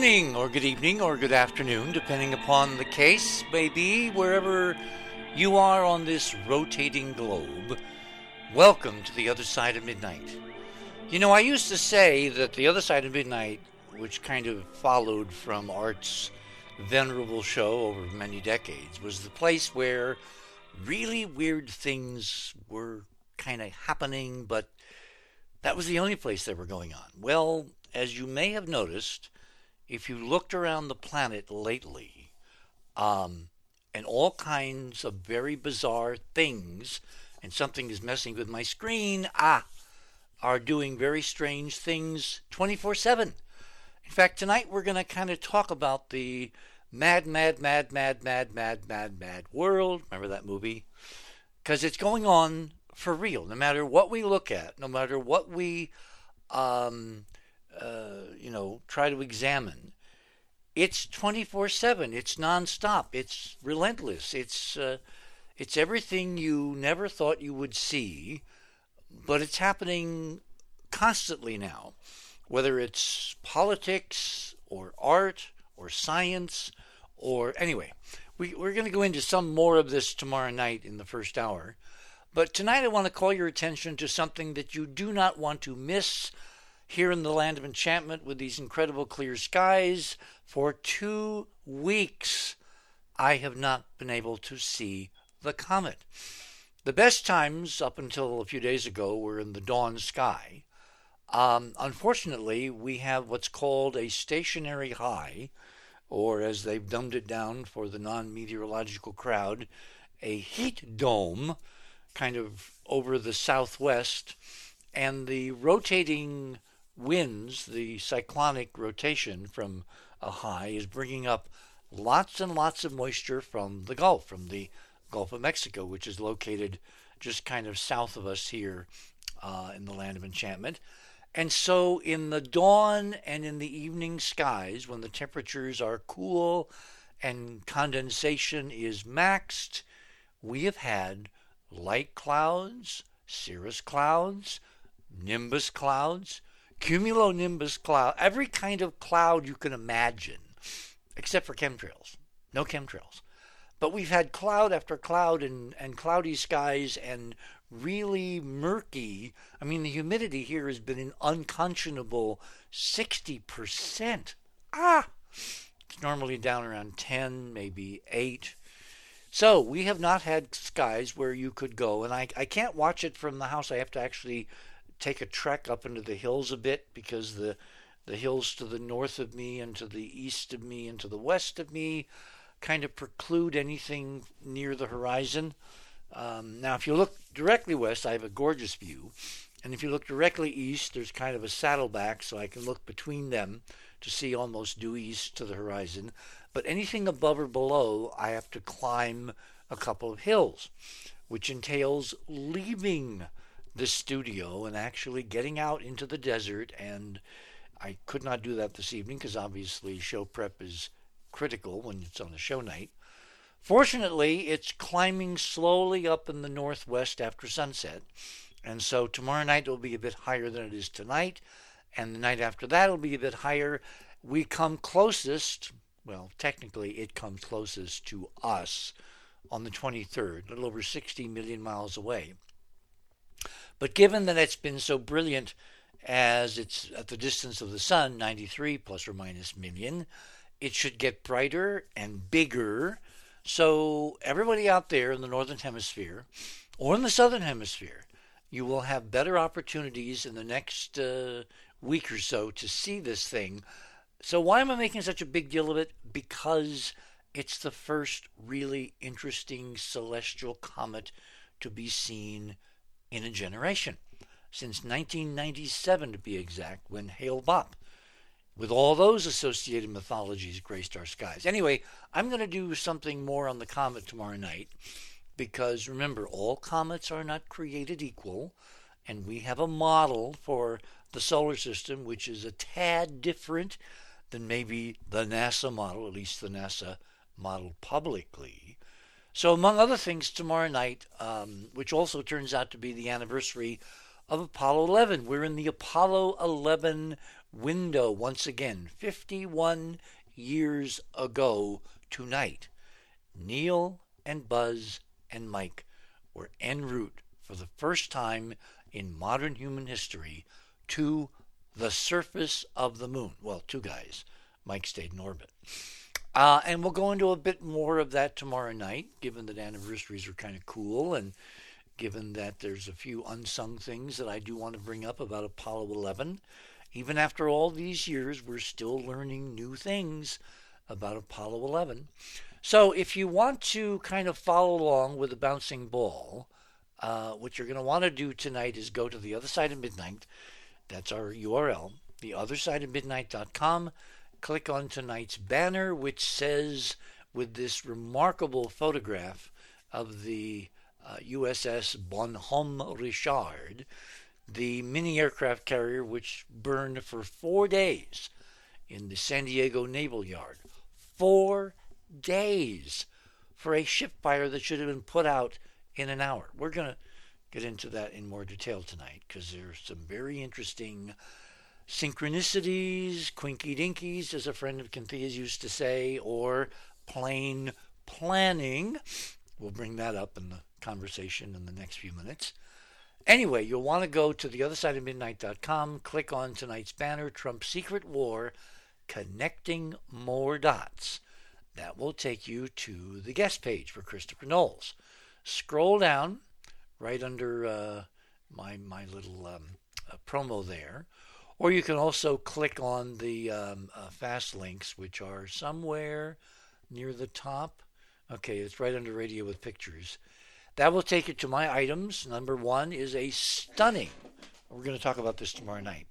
Morning, or good evening, or good afternoon, depending upon the case, maybe wherever you are on this rotating globe. Welcome to the other side of midnight. You know, I used to say that the other side of midnight, which kind of followed from Art's venerable show over many decades, was the place where really weird things were kind of happening, but that was the only place they were going on. Well, as you may have noticed, if you looked around the planet lately, um, and all kinds of very bizarre things, and something is messing with my screen, ah, are doing very strange things 24 7. In fact, tonight we're going to kind of talk about the mad, mad, mad, mad, mad, mad, mad, mad world. Remember that movie? Because it's going on for real. No matter what we look at, no matter what we, um, uh, you know, try to examine, it's 24/7. It's nonstop. It's relentless. It's uh, it's everything you never thought you would see, but it's happening constantly now. Whether it's politics or art or science or anyway, we, we're going to go into some more of this tomorrow night in the first hour. But tonight I want to call your attention to something that you do not want to miss here in the land of enchantment with these incredible clear skies. For two weeks, I have not been able to see the comet. The best times up until a few days ago were in the dawn sky. Um, unfortunately, we have what's called a stationary high, or as they've dumbed it down for the non meteorological crowd, a heat dome kind of over the southwest, and the rotating winds, the cyclonic rotation from a high, is bringing up lots and lots of moisture from the Gulf, from the Gulf of Mexico, which is located just kind of south of us here uh, in the land of enchantment. And so, in the dawn and in the evening skies, when the temperatures are cool and condensation is maxed, we have had light clouds, cirrus clouds, nimbus clouds, cumulonimbus cloud, every kind of cloud you can imagine, except for chemtrails. No chemtrails. But we've had cloud after cloud and, and cloudy skies and really murky. I mean, the humidity here has been an unconscionable 60%. Ah! It's normally down around 10, maybe 8. So we have not had skies where you could go, and I, I can't watch it from the house. I have to actually take a trek up into the hills a bit because the the hills to the north of me and to the east of me and to the west of me kind of preclude anything near the horizon. Um, now, if you look directly west, I have a gorgeous view. And if you look directly east, there's kind of a saddleback, so I can look between them to see almost due east to the horizon. But anything above or below, I have to climb a couple of hills, which entails leaving the studio and actually getting out into the desert. And I could not do that this evening because obviously show prep is critical when it's on a show night. Fortunately, it's climbing slowly up in the northwest after sunset. And so tomorrow night will be a bit higher than it is tonight. And the night after that will be a bit higher. We come closest, well, technically, it comes closest to us on the 23rd, a little over 60 million miles away. But given that it's been so brilliant as it's at the distance of the sun, 93 plus or minus million, it should get brighter and bigger. So, everybody out there in the Northern Hemisphere or in the Southern Hemisphere, you will have better opportunities in the next uh, week or so to see this thing. So, why am I making such a big deal of it? Because it's the first really interesting celestial comet to be seen in a generation. Since 1997, to be exact, when Hale Bopp with all those associated mythologies graced our skies. Anyway, I'm going to do something more on the comet tomorrow night because remember, all comets are not created equal, and we have a model for the solar system which is a tad different than maybe the NASA model, at least the NASA model publicly. So, among other things, tomorrow night, um, which also turns out to be the anniversary of Apollo 11, we're in the Apollo 11 window once again, 51 years ago tonight. Neil and Buzz and Mike were en route for the first time in modern human history to the surface of the moon. Well, two guys. Mike stayed in orbit. Uh, and we'll go into a bit more of that tomorrow night, given that anniversaries are kind of cool and given that there's a few unsung things that I do want to bring up about Apollo 11. Even after all these years, we're still learning new things about Apollo 11. So if you want to kind of follow along with the bouncing ball, uh, what you're going to want to do tonight is go to the other side of midnight. That's our URL, the. Click on tonight's banner, which says, with this remarkable photograph of the uh, USS Bonhomme Richard, the mini aircraft carrier which burned for four days in the San Diego Naval Yard. Four days for a ship fire that should have been put out in an hour. We're going to get into that in more detail tonight because there's some very interesting synchronicities, quinky dinkies, as a friend of Cynthia's used to say, or plain planning. We'll bring that up in the conversation in the next few minutes. Anyway, you'll want to go to the other side of midnight.com, click on tonight's banner, Trump's Secret War, Connecting More Dots. That will take you to the guest page for Christopher Knowles. Scroll down right under uh, my my little um, uh, promo there, or you can also click on the um, uh, fast links, which are somewhere near the top. Okay, it's right under Radio with Pictures. That will take you to my items. Number one is a stunning. We're going to talk about this tomorrow night,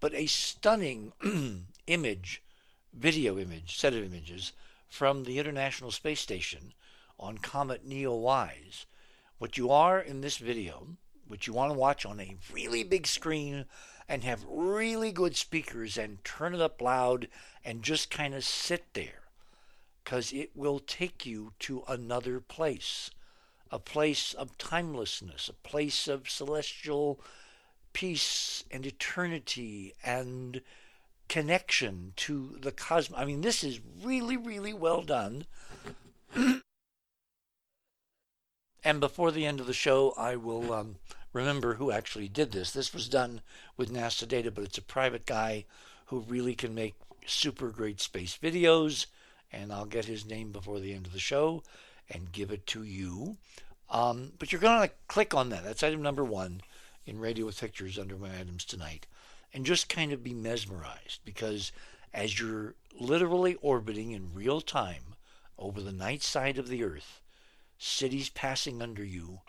but a stunning image, video image, set of images from the International Space Station on Comet NEOWISE. What you are in this video, what you want to watch on a really big screen and have really good speakers and turn it up loud and just kind of sit there because it will take you to another place a place of timelessness, a place of celestial peace and eternity and connection to the cosmos. I mean, this is really, really well done. and before the end of the show, I will um, remember who actually did this. This was done with NASA data, but it's a private guy who really can make super great space videos. And I'll get his name before the end of the show and give it to you. Um, but you're going to click on that. That's item number one in Radio with Pictures under my items tonight and just kind of be mesmerized because as you're literally orbiting in real time over the night side of the Earth, cities passing under you,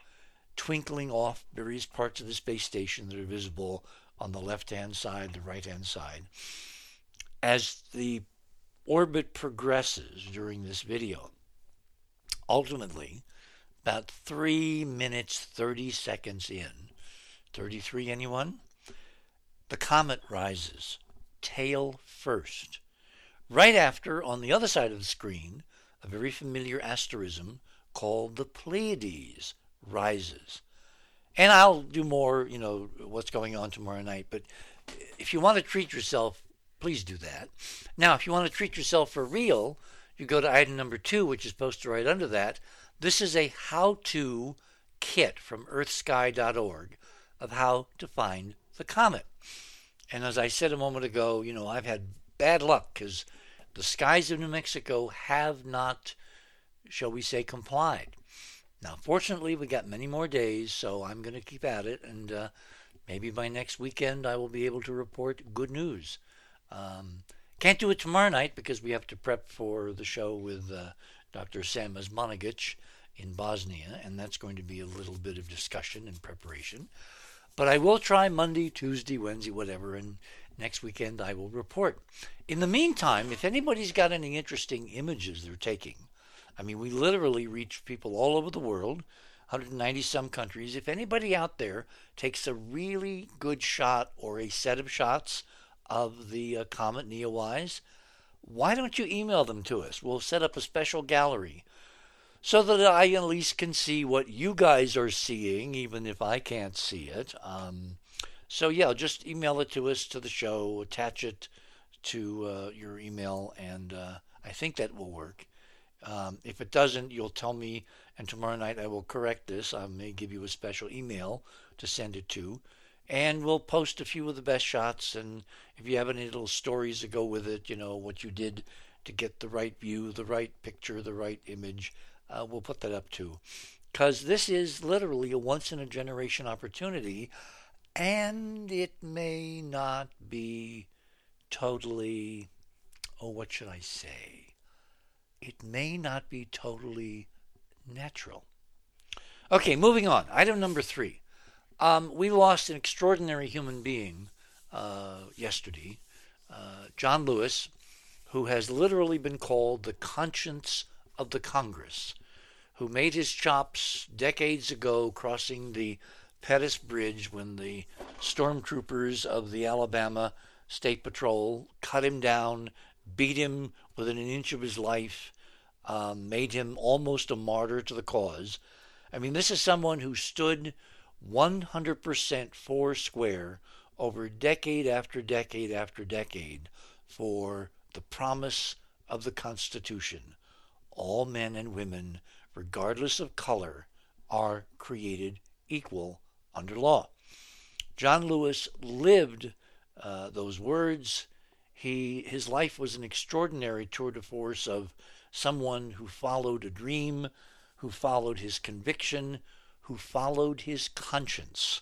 twinkling off various parts of the space station that are visible on the left hand side, the right hand side. As the orbit progresses during this video, ultimately, about 3 minutes 30 seconds in, 33 anyone? The comet rises, tail first. Right after, on the other side of the screen, a very familiar asterism called the Pleiades rises. And I'll do more, you know, what's going on tomorrow night. But if you want to treat yourself, please do that. Now, if you want to treat yourself for real, you go to item number two, which is posted right under that. This is a how to kit from earthsky.org of how to find the comet. And as I said a moment ago, you know, I've had bad luck because the skies of New Mexico have not, shall we say, complied. Now, fortunately, we got many more days, so I'm going to keep at it, and uh, maybe by next weekend I will be able to report good news. Um, can't do it tomorrow night because we have to prep for the show with uh, Dr. Sam Osmanagic in Bosnia, and that's going to be a little bit of discussion and preparation. But I will try Monday, Tuesday, Wednesday, whatever, and next weekend I will report. In the meantime, if anybody's got any interesting images they're taking, I mean, we literally reach people all over the world, 190 some countries. If anybody out there takes a really good shot or a set of shots of the uh, Comet NEOWISE, why don't you email them to us? We'll set up a special gallery so that I at least can see what you guys are seeing, even if I can't see it. Um, So, yeah, just email it to us to the show, attach it to uh, your email, and uh, I think that will work. Um, if it doesn't, you'll tell me, and tomorrow night I will correct this. I may give you a special email to send it to, and we'll post a few of the best shots. And if you have any little stories to go with it, you know, what you did to get the right view, the right picture, the right image, uh, we'll put that up too. Because this is literally a once in a generation opportunity, and it may not be totally, oh, what should I say? It may not be totally natural. Okay, moving on. Item number three. Um, we lost an extraordinary human being uh, yesterday, uh, John Lewis, who has literally been called the conscience of the Congress, who made his chops decades ago crossing the Pettus Bridge when the stormtroopers of the Alabama State Patrol cut him down, beat him within an inch of his life, um, made him almost a martyr to the cause. I mean, this is someone who stood 100% four square over decade after decade after decade for the promise of the Constitution. All men and women, regardless of color, are created equal under law. John Lewis lived uh, those words. He, his life was an extraordinary tour de force of someone who followed a dream, who followed his conviction, who followed his conscience.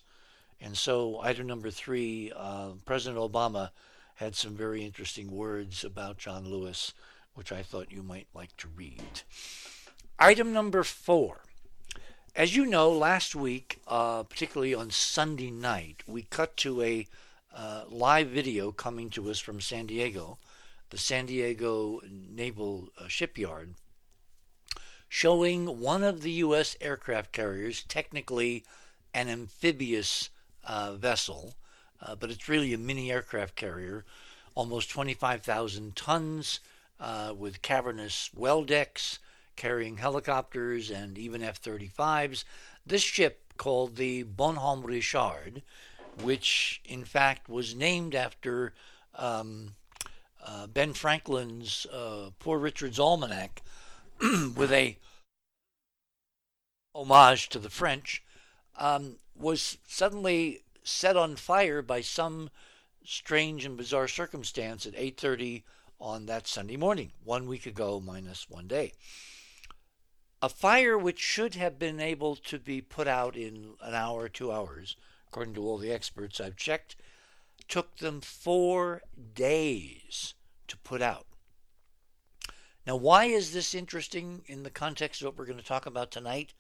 And so, item number three, uh, President Obama had some very interesting words about John Lewis, which I thought you might like to read. Item number four. As you know, last week, uh, particularly on Sunday night, we cut to a uh, live video coming to us from San Diego the San Diego Naval uh, Shipyard, showing one of the U.S. aircraft carriers, technically an amphibious uh, vessel, uh, but it's really a mini aircraft carrier, almost 25,000 tons with cavernous well decks, carrying helicopters and even F 35s. This ship, called the Bonhomme Richard, which in fact was named after um, uh, Ben Franklin's uh, Poor Richard's Almanac with a homage to the French, um, was suddenly set on fire by some strange and bizarre circumstance at 8:30 on that Sunday morning, one week ago minus one day. A fire which should have been able to be put out in an hour two hours, according to all the experts I've checked, took them four days to put out. Now, why is this interesting in the context of what we're going to talk about tonight?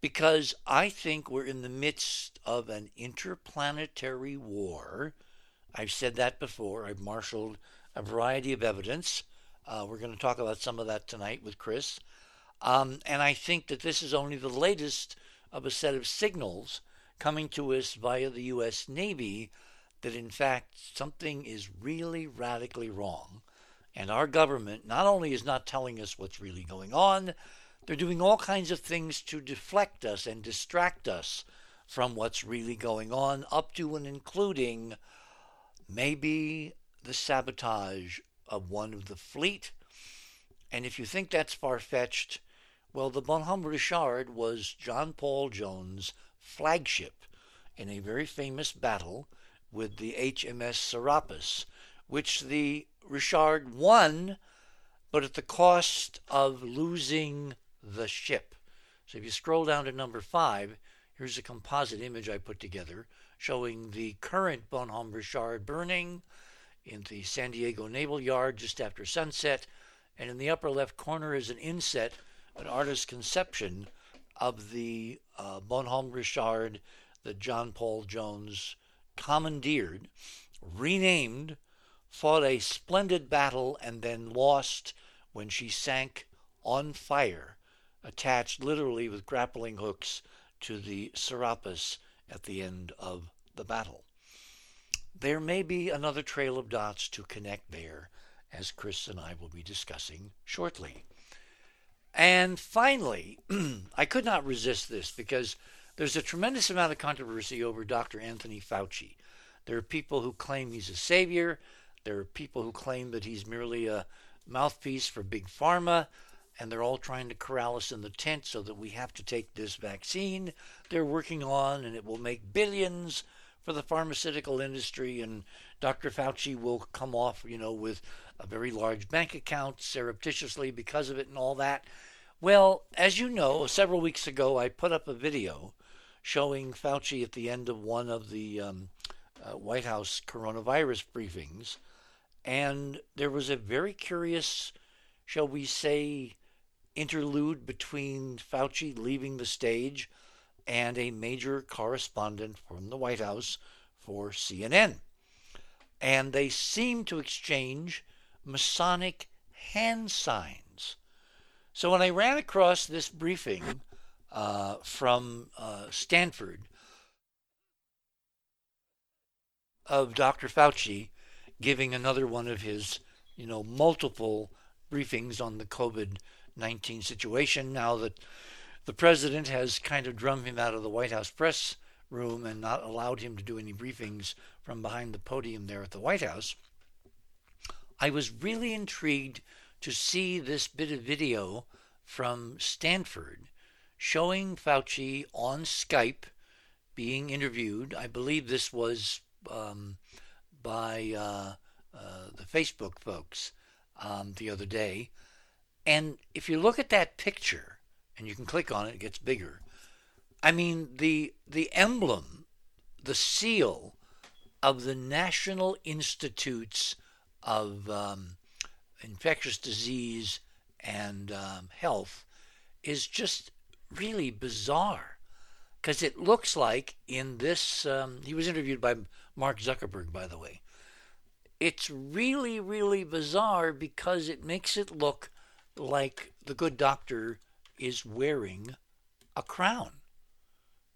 Because I think we're in the midst of an interplanetary war. I've said that before. I've marshaled a variety of evidence. Uh, we're going to talk about some of that tonight with Chris. Um, and I think that this is only the latest of a set of signals coming to us via the U.S. Navy that in fact something is really radically wrong. And our government not only is not telling us what's really going on, they're doing all kinds of things to deflect us and distract us from what's really going on, up to and including maybe the sabotage of one of the fleet. And if you think that's far fetched, well, the Bonhomme Richard was John Paul Jones' flagship in a very famous battle with the HMS Serapis, which the Richard won, but at the cost of losing the ship. So if you scroll down to number five, here's a composite image I put together showing the current Bonhomme Richard burning in the San Diego Naval Yard just after sunset. And in the upper left corner is an inset, an artist's conception of the uh, Bonhomme Richard that John Paul Jones commandeered, renamed, fought a splendid battle, and then lost when she sank on fire, attached literally with grappling hooks to the Serapis at the end of the battle. There may be another trail of dots to connect there, as Chris and I will be discussing shortly. And finally, I could not resist this because there's a tremendous amount of controversy over Dr. Anthony Fauci. There are people who claim he's a savior. There are people who claim that he's merely a mouthpiece for big pharma, and they're all trying to corral us in the tent so that we have to take this vaccine they're working on, and it will make billions for the pharmaceutical industry. And Dr. Fauci will come off, you know, with a very large bank account surreptitiously because of it and all that. Well, as you know, several weeks ago, I put up a video showing Fauci at the end of one of the um, uh, White House coronavirus briefings. And there was a very curious, shall we say, interlude between Fauci leaving the stage and a major correspondent from the White House for CNN. And they seemed to exchange Masonic hand signs. So when I ran across this briefing uh, from uh, Stanford of Dr. Fauci giving another one of his, you know, multiple briefings on the COVID 19 situation now that the president has kind of drummed him out of the White House press room and not allowed him to do any briefings from behind the podium there at the White House. I was really intrigued to see this bit of video from Stanford showing Fauci on Skype being interviewed. I believe this was um, by uh, uh, the Facebook folks um, the other day. And if you look at that picture, and you can click on it, it gets bigger. I mean, the the emblem, the seal of the National Institutes of um, Infectious Disease and um, Health is just really bizarre because it looks like in this. Um, he was interviewed by Mark Zuckerberg, by the way. It's really, really bizarre because it makes it look like the good doctor is wearing a crown.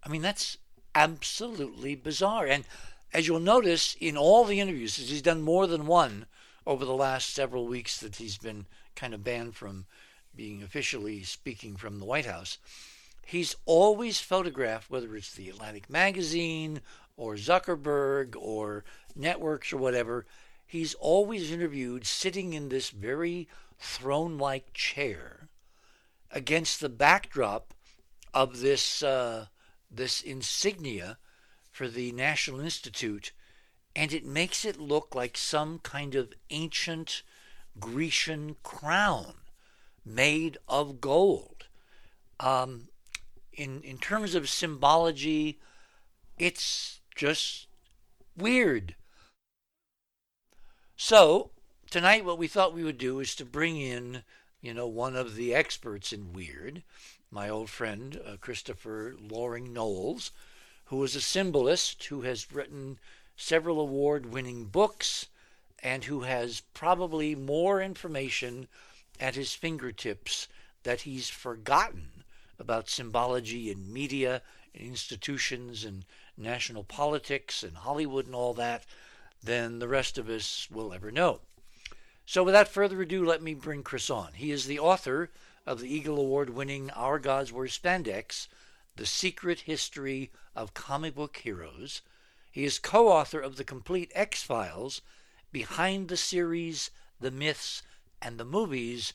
I mean, that's absolutely bizarre. And as you'll notice in all the interviews, he's done more than one over the last several weeks that he's been kind of banned from being officially speaking from the White House. He's always photographed, whether it's the Atlantic Magazine or Zuckerberg or networks or whatever, he's always interviewed sitting in this very throne like chair against the backdrop of this, uh, this insignia for the National Institute, and it makes it look like some kind of ancient Grecian crown made of gold. Um, in, in terms of symbology, it's just weird. So, tonight what we thought we would do is to bring in, you know, one of the experts in weird, my old friend uh, Christopher Loring Knowles, who is a symbolist who has written several award winning books and who has probably more information at his fingertips that he's forgotten about symbology in media and institutions and national politics and Hollywood and all that than the rest of us will ever know. So, without further ado, let me bring Chris on. He is the author of the Eagle Award winning Our Gods Wear Spandex The Secret History of Comic Book Heroes. He is co author of the complete X Files, Behind the Series, the Myths, and the Movies,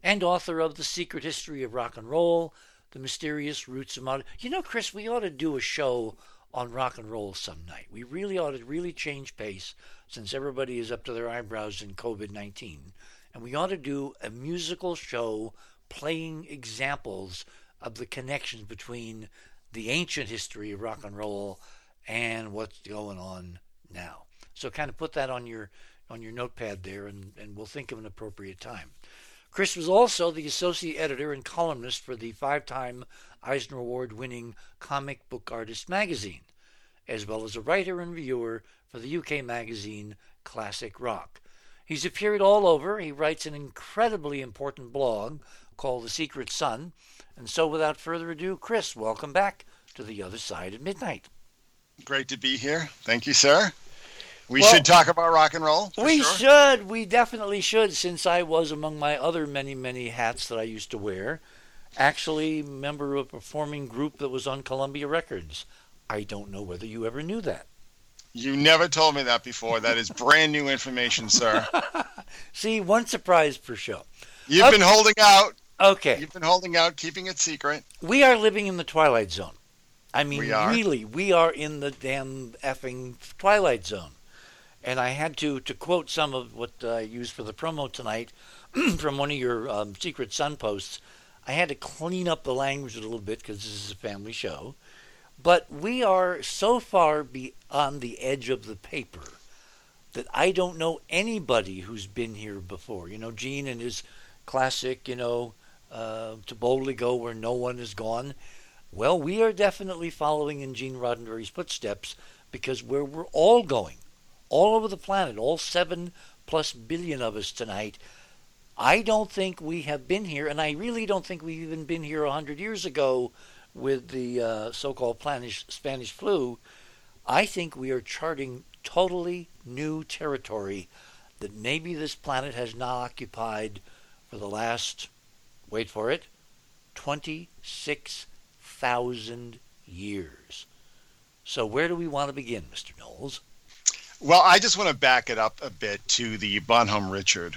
and author of The Secret History of Rock and Roll, The Mysterious Roots of Modern. You know, Chris, we ought to do a show on rock and roll some night. We really ought to really change pace since everybody is up to their eyebrows in COVID 19. And we ought to do a musical show playing examples of the connections between the ancient history of rock and roll and what's going on now. So kind of put that on your on your notepad there and, and we'll think of an appropriate time. Chris was also the associate editor and columnist for the five time Eisner Award winning Comic Book Artist magazine, as well as a writer and reviewer for the UK magazine Classic Rock. He's appeared all over. He writes an incredibly important blog called The Secret Sun. And so, without further ado, Chris, welcome back to the other side of midnight. Great to be here. Thank you, sir. We well, should talk about rock and roll. We sure. should. We definitely should, since I was among my other many, many hats that I used to wear actually member of a performing group that was on Columbia Records. I don't know whether you ever knew that. You never told me that before. That is brand new information, sir. See, one surprise per show. You've okay. been holding out. Okay. You've been holding out, keeping it secret. We are living in the twilight zone. I mean, we really, we are in the damn effing twilight zone. And I had to, to quote some of what I used for the promo tonight from one of your um, Secret Sun posts. I had to clean up the language a little bit because this is a family show. But we are so far beyond the edge of the paper that I don't know anybody who's been here before. You know, Gene and his classic, you know, uh, to boldly go where no one has gone. Well, we are definitely following in Gene Roddenberry's footsteps because where we're all going, all over the planet, all seven plus billion of us tonight, I don't think we have been here, and I really don't think we've even been here a hundred years ago with the uh, so-called Spanish, Spanish flu. I think we are charting totally new territory that maybe this planet has not occupied for the last, wait for it, 26,000 years. So where do we want to begin, Mr. Knowles? Well, I just want to back it up a bit to the Bonhomme Richard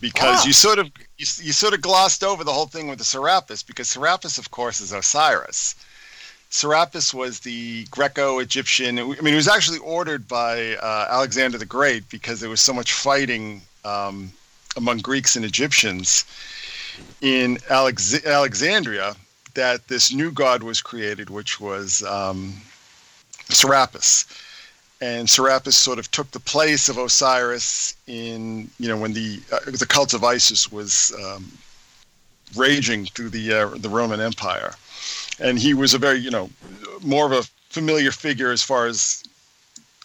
because ah. you sort of you, you, sort of glossed over the whole thing with the Serapis because Serapis, of course, is Osiris. Serapis was the Greco-Egyptian. I mean, it was actually ordered by uh, Alexander the Great because there was so much fighting um, among Greeks and Egyptians in Alex- Alexandria that this new god was created, which was um, Serapis and Serapis sort of took the place of Osiris in you know when the uh, the cult of Isis was um, raging through the uh, the Roman Empire, and he was a very you know more of a familiar figure as far as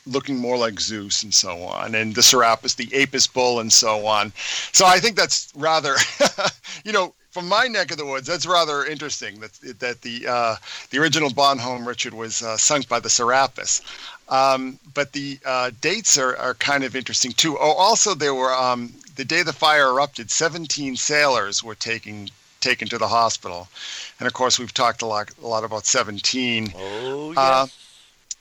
looking more like Zeus and so on, and the Serapis, the Apis bull, and so on. So I think that's rather, you know, from my neck of the woods, that's rather interesting that that the uh, the original Bonhomme Richard was uh, sunk by the Serapis. Um, but the uh, dates are, are kind of interesting too. Oh, also there were um, the day the fire erupted, 17 sailors were taken taken to the hospital, and of course we've talked a lot a lot about 17. Oh uh, yes.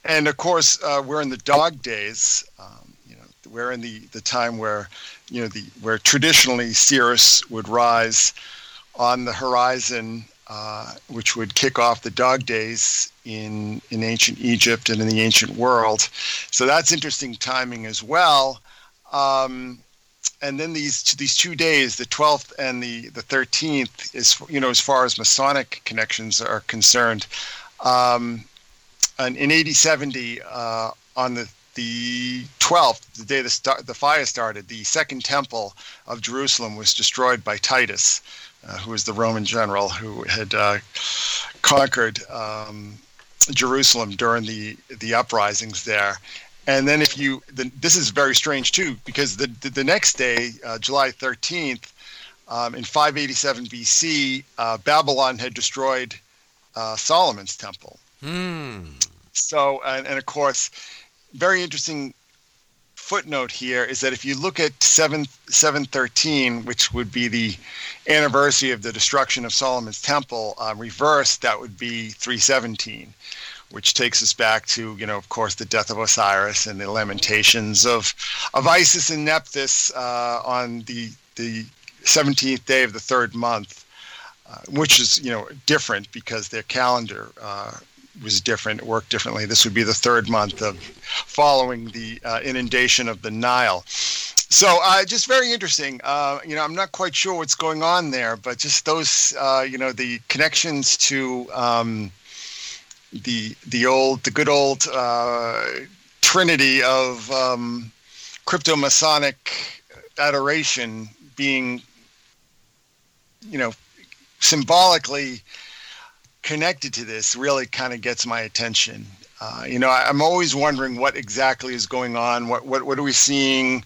and of course uh, we're in the dog days. Um, you know, we're in the the time where you know the where traditionally Sirius would rise on the horizon uh, which would kick off the dog days in in ancient Egypt and in the ancient world. So that's interesting timing as well. Um, and then these these two days, the 12th and the the 13th, is you know as far as Masonic connections are concerned. Um, and in 8070, uh, on the the 12th, the day the, star- the fire started, the second temple of Jerusalem was destroyed by Titus uh, who was the Roman general who had uh, conquered um, Jerusalem during the the uprisings there. And then, if you, the, this is very strange too, because the the, the next day, uh, July 13th, um, in 587 BC, uh, Babylon had destroyed uh, Solomon's temple. Hmm. So, and, and of course, very interesting footnote here is that if you look at 7 713 which would be the anniversary of the destruction of solomon's temple um, reversed that would be 317 which takes us back to you know of course the death of osiris and the lamentations of of isis and nephthys uh, on the the 17th day of the third month uh, which is you know different because their calendar uh, was different, worked differently. This would be the third month of following the uh, inundation of the Nile. So, uh, just very interesting. Uh, you know, I'm not quite sure what's going on there, but just those, uh, you know, the connections to um, the the old, the good old uh, trinity of um, crypto Masonic adoration being, you know, symbolically connected to this really kind of gets my attention. Uh, you know, I, am always wondering what exactly is going on. What what what are we seeing,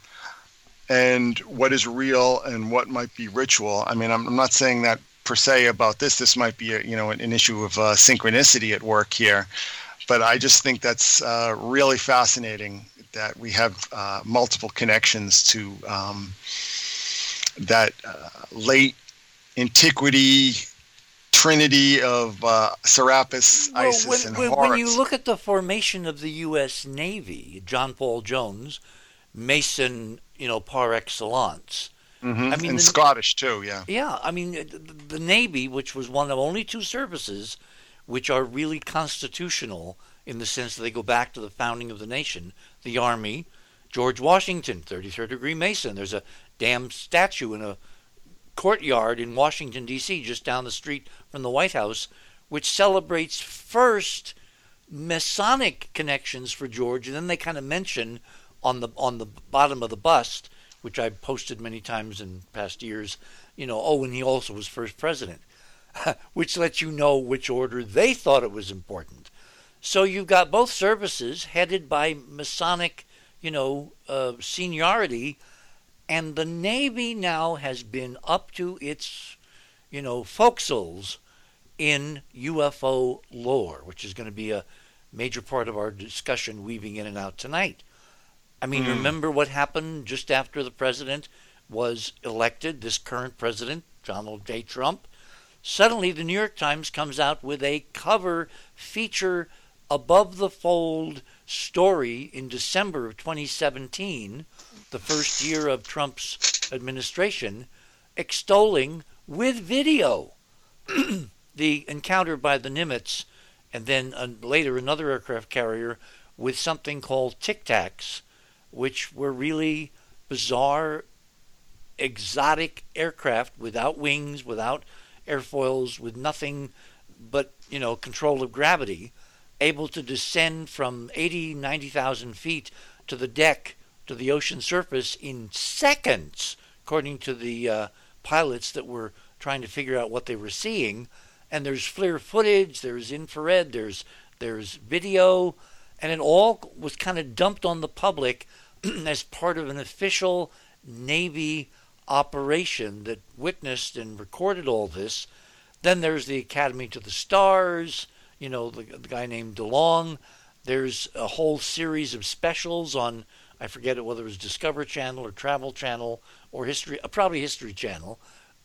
and what is real, and what might be ritual. I mean, I'm, I'm not saying that per se about this. This might be a, you know an, an issue of uh, synchronicity at work here, but I just think that's uh, really fascinating that we have uh, multiple connections to um, that uh, late antiquity trinity of uh, Serapis, well, ISIS, when, and when, when you look at the formation of the U.S. Navy, John Paul Jones, Mason, you know, par excellence. Mm-hmm. I mean, and the, Scottish too, yeah. Yeah, I mean, the, the Navy, which was one of only two services which are really constitutional in the sense that they go back to the founding of the nation, the Army, George Washington, 33rd degree Mason. There's a damn statue in a courtyard in Washington, D.C., just down the street from the White House, which celebrates first Masonic connections for George, and then they kind of mention on the on the bottom of the bust, which I've posted many times in past years, you know, oh, and he also was first president, which lets you know which order they thought it was important. So you've got both services headed by Masonic, you know, uh, seniority and the Navy now has been up to its, you know, forecastles in UFO lore, which is going to be a major part of our discussion weaving in and out tonight. I mean, mm. remember what happened just after the president was elected, this current president, Donald J. Trump? Suddenly, the New York Times comes out with a cover feature above the fold story in December of 2017 the first year of Trump's administration, extolling with video the encounter by the Nimitz and then uh, later another aircraft carrier with something called Tic Tacs, which were really bizarre, exotic aircraft without wings, without airfoils, with nothing but, you know, control of gravity, able to descend from 80, 90,000 feet to the deck to the ocean surface in seconds, according to the uh, pilots that were trying to figure out what they were seeing. And there's FLIR footage, there's infrared, there's there's video, and it all was kind of dumped on the public as part of an official Navy operation that witnessed and recorded all this. Then there's the Academy to the Stars, you know, the, the guy named DeLonge. There's a whole series of specials on I forget whether it was Discover Channel or Travel Channel or History, uh, probably History Channel,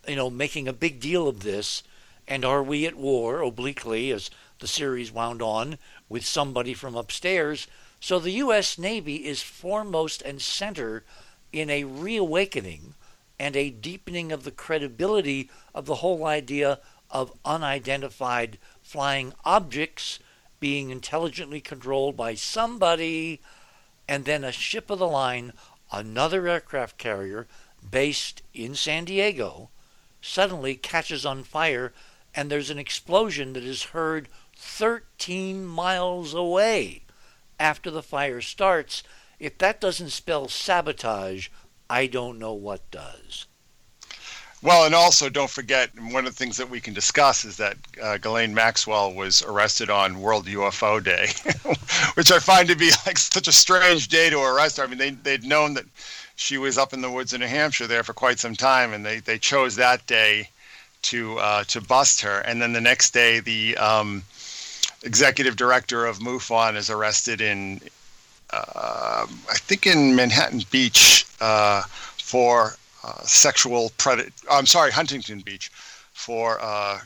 you know, making a big deal of this. And are we at war, obliquely, as the series wound on, with somebody from upstairs? So the U.S. Navy is foremost and center in a reawakening and a deepening of the credibility of the whole idea of unidentified flying objects being intelligently controlled by somebody and then a ship of the line, another aircraft carrier based in San Diego, suddenly catches on fire and there's an explosion that is heard 13 miles away after the fire starts. If that doesn't spell sabotage, I don't know what does. Well, and also don't forget one of the things that we can discuss is that uh, Ghislaine Maxwell was arrested on World UFO Day, which I find to be like such a strange day to arrest her. I mean, they they'd known that she was up in the woods in New Hampshire there for quite some time, and they, they chose that day to uh, to bust her. And then the next day, the um, executive director of MUFON is arrested in, uh, I think, in Manhattan Beach uh, for uh, sexual predator. I'm sorry, Huntington Beach, for uh,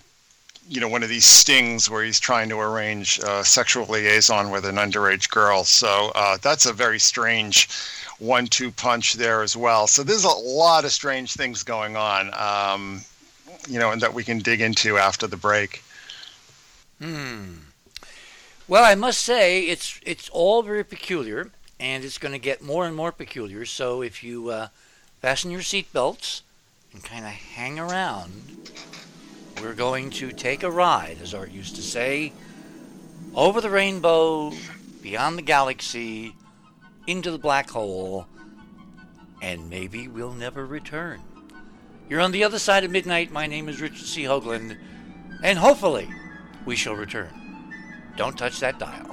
you know one of these stings where he's trying to arrange a sexual liaison with an underage girl. So uh, that's a very strange one-two punch there as well. So there's a lot of strange things going on, um, you know, and that we can dig into after the break. Hmm. Well, I must say it's it's all very peculiar, and it's going to get more and more peculiar. So if you uh, fasten your seatbelts and kind of hang around. We're going to take a ride, as Art used to say, over the rainbow, beyond the galaxy, into the black hole, and maybe we'll never return. You're on the other side of midnight. My name is Richard C. Hoagland, and hopefully we shall return. Don't touch that dial.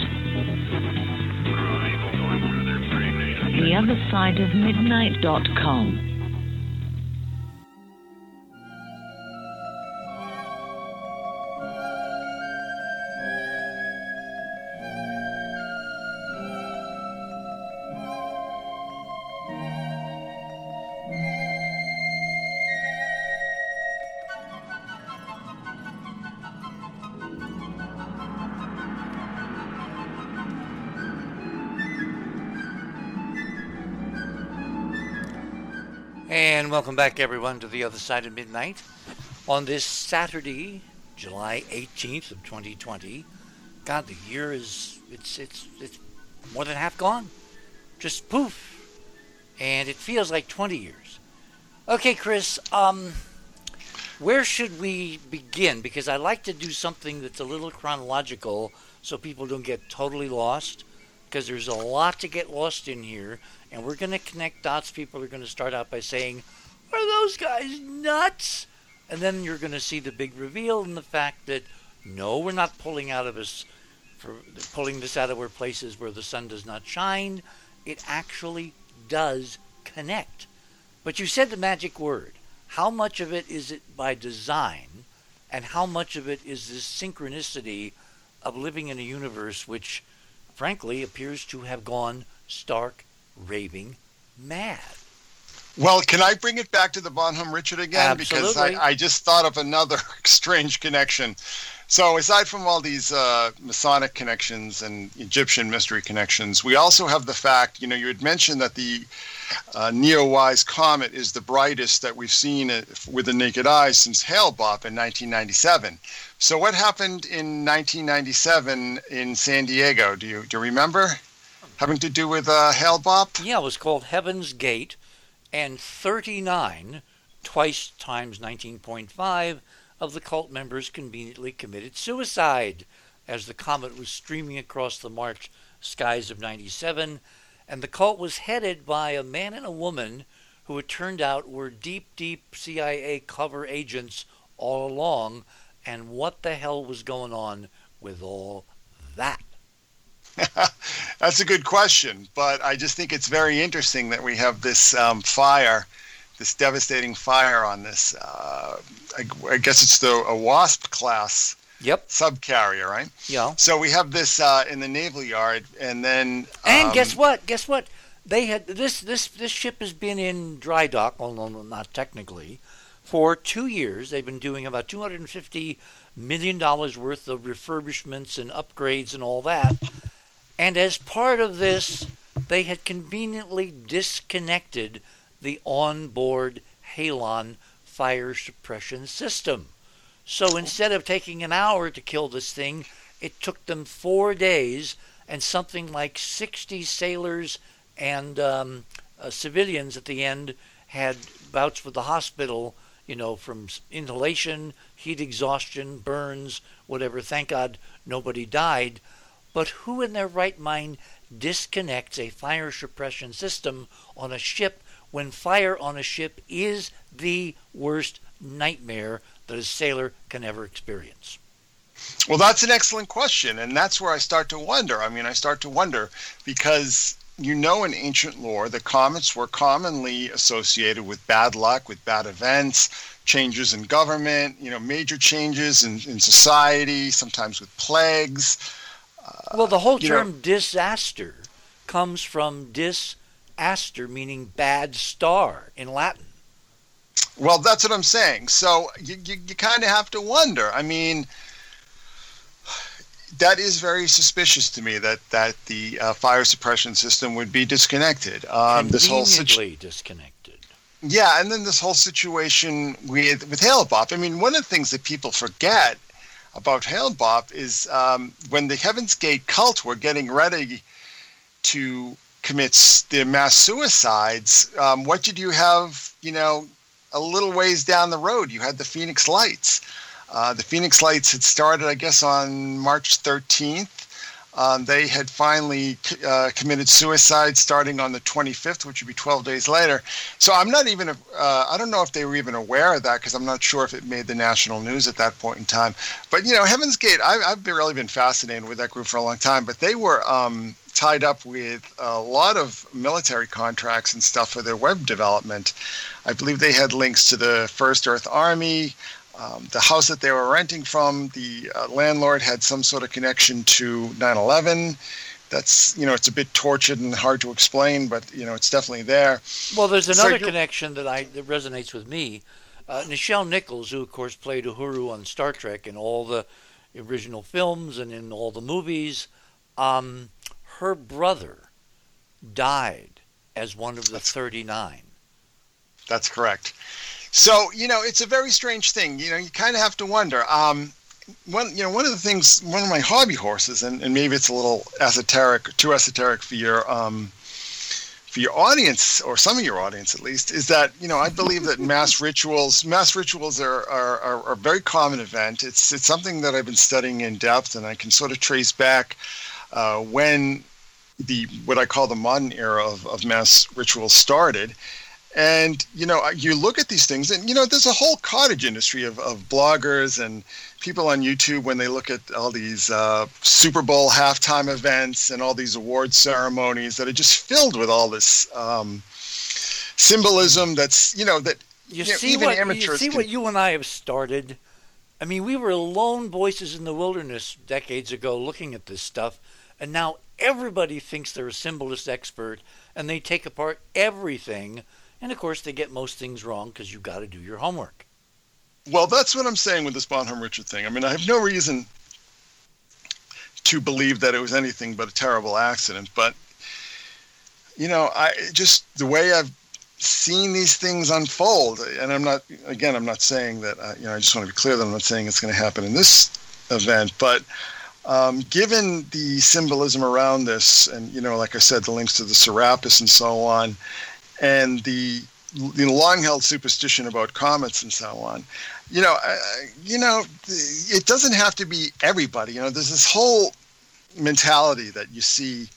The Welcome back, everyone, to the other side of midnight on this Saturday, July 18th of 2020. God, the year is it's it's it's more than half gone. Just poof, and it feels like 20 years. Okay, Chris. Um, where should we begin? Because I like to do something that's a little chronological, so people don't get totally lost. Because there's a lot to get lost in here and we're going to connect dots. People are going to start out by saying, Are those guys nuts? And then you're going to see the big reveal and the fact that no, we're not pulling out of us for pulling this out of our places where the sun does not shine. It actually does connect. But you said the magic word. How much of it is it by design, and how much of it is this synchronicity of living in a universe which, frankly, appears to have gone stark raving mad. Well, can I bring it back to the Bonhomme Richard again? Absolutely. Because I, I just thought of another strange connection. So, aside from all these uh, Masonic connections and Egyptian mystery connections, we also have the fact you know, you had mentioned that the uh, Neowise comet is the brightest that we've seen with the naked eye since Hale-Bopp in 1997. So, what happened in 1997 in San Diego? Do you, do you remember? having to do with uh, Hale-Bopp? Yeah, it was called Heaven's Gate, and 39, twice times 19.5, of the cult members conveniently committed suicide as the comet was streaming across the March skies of 97, and the cult was headed by a man and a woman who it turned out were deep, deep CIA cover agents all along. And what the hell was going on with all that? That's a good question, but I just think it's very interesting that we have this um, fire, this devastating fire on this. Uh, I, I, guess it's the a WASP class. Yep. Subcarrier, right? Yeah. So we have this uh, in the naval yard, and then. And um, guess what? Guess what? They had this this this ship has been in dry dock, although not technically, for two years. They've been doing about 250 million dollars worth of refurbishments and upgrades and all that. And as part of this, they had conveniently disconnected the onboard Halon fire suppression system. So instead of taking an hour to kill this thing, it took them four days, and something like 60 sailors and um, uh, civilians at the end had bouts with the hospital, you know, from inhalation, heat exhaustion, burns, whatever. Thank God nobody died. But who in their right mind disconnects a fire suppression system on a ship when fire on a ship is the worst nightmare that a sailor can ever experience? Well, that's an excellent question. And that's where I start to wonder. I mean, I start to wonder because you know in ancient lore the comets were commonly associated with bad luck, with bad events, changes in government, you know, major changes in, in society, sometimes with plagues. Well, the whole term know, disaster comes from disaster, meaning bad star in Latin. Well, that's what I'm saying. So you, you, you kind of have to wonder. I mean, that is very suspicious to me that that the uh, fire suppression system would be disconnected. Um, this whole situ- disconnected. Yeah, and then this whole situation with with Hale-Bopp. I mean, one of the things that people forget about Hale-Bopp is um, when the Heaven's Gate cult were getting ready to commit their mass suicides. Um, what did you have? You know, a little ways down the road, you had the Phoenix Lights uh, the Phoenix Lights had started, I guess, on March 13th. Um, they had finally uh, committed suicide starting on the 25th, which would be 12 days later. So I'm not even, uh, I don't know if they were even aware of that because I'm not sure if it made the national news at that point in time. But, you know, Heaven's Gate, I, have really been fascinated with that group for a long time, but they were um, tied up with a lot of military contracts and stuff for their web development. I believe they had links to the First Earth Army. Um, the house that they were renting from, the uh, landlord had some sort of connection to 9/11. That's you know it's a bit tortured and hard to explain, but you know it's definitely there. Well, there's another so connection that I that resonates with me. Uh, Nichelle Nichols, who of course played Uhura on Star Trek in all the original films and in all the movies, um, her brother died as one of the that's, 39. That's correct. So you know, it's a very strange thing. You know, you kind of have to wonder. Um, one, you know, one of the things, one of my hobby horses, and, and maybe it's a little esoteric, too esoteric for your um, for your audience or some of your audience at least, is that you know I believe that mass rituals, mass rituals are are, are, are a very common event. It's it's something that I've been studying in depth, and I can sort of trace back uh, when the what I call the modern era of, of mass rituals started and you know, you look at these things, and you know, there's a whole cottage industry of, of bloggers and people on YouTube when they look at all these uh, Super Bowl halftime events and all these award ceremonies that are just filled with all this um, symbolism. That's you know that you, you see know, what you see can... what you and I have started. I mean, we were lone voices in the wilderness decades ago looking at this stuff, and now everybody thinks they're a symbolist expert, and they take apart everything and of course, they get most things wrong because you've got to do your homework. Well, that's what I'm saying with this Bonhomme Richard thing. I mean, I have no reason to believe that it was anything but a terrible accident, but you know, I just the way I've seen these things unfold, and I'm not again, I'm not saying that uh, you know, I just want to be clear that I'm not saying it's going to happen in this event, but um, given the symbolism around this, and you know, like I said, the links to the Serapis and so on, and the the long held superstition about comets and so on. You know, uh, you know, it doesn't have to be everybody. You know, there's this whole mentality that you see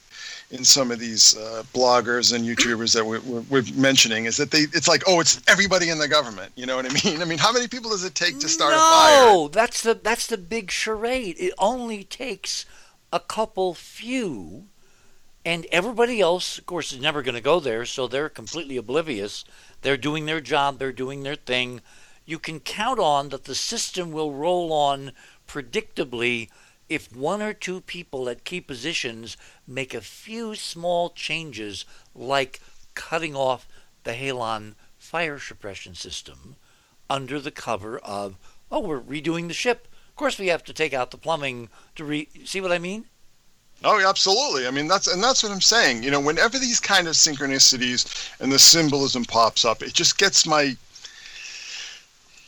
in some of these uh, bloggers and YouTubers that we're, we're, mentioning is that they it's like oh it's everybody in the government you know what I mean I mean how many people does it take to start no, a fire? No, that's the that's the big charade. It only takes a couple few and everybody else, of course, is never going to go there, so they're completely oblivious. They're doing their job, they're doing their thing. You can count on that the system will roll on predictably if one or two people at key positions make a few small changes, like cutting off the Halon fire suppression system under the cover of, oh, we're redoing the ship. Of course, we have to take out the plumbing to re. See what I mean? Oh, absolutely. I mean, that's and that's what I'm saying. You know, whenever these kind of synchronicities and the symbolism pops up, it just gets my,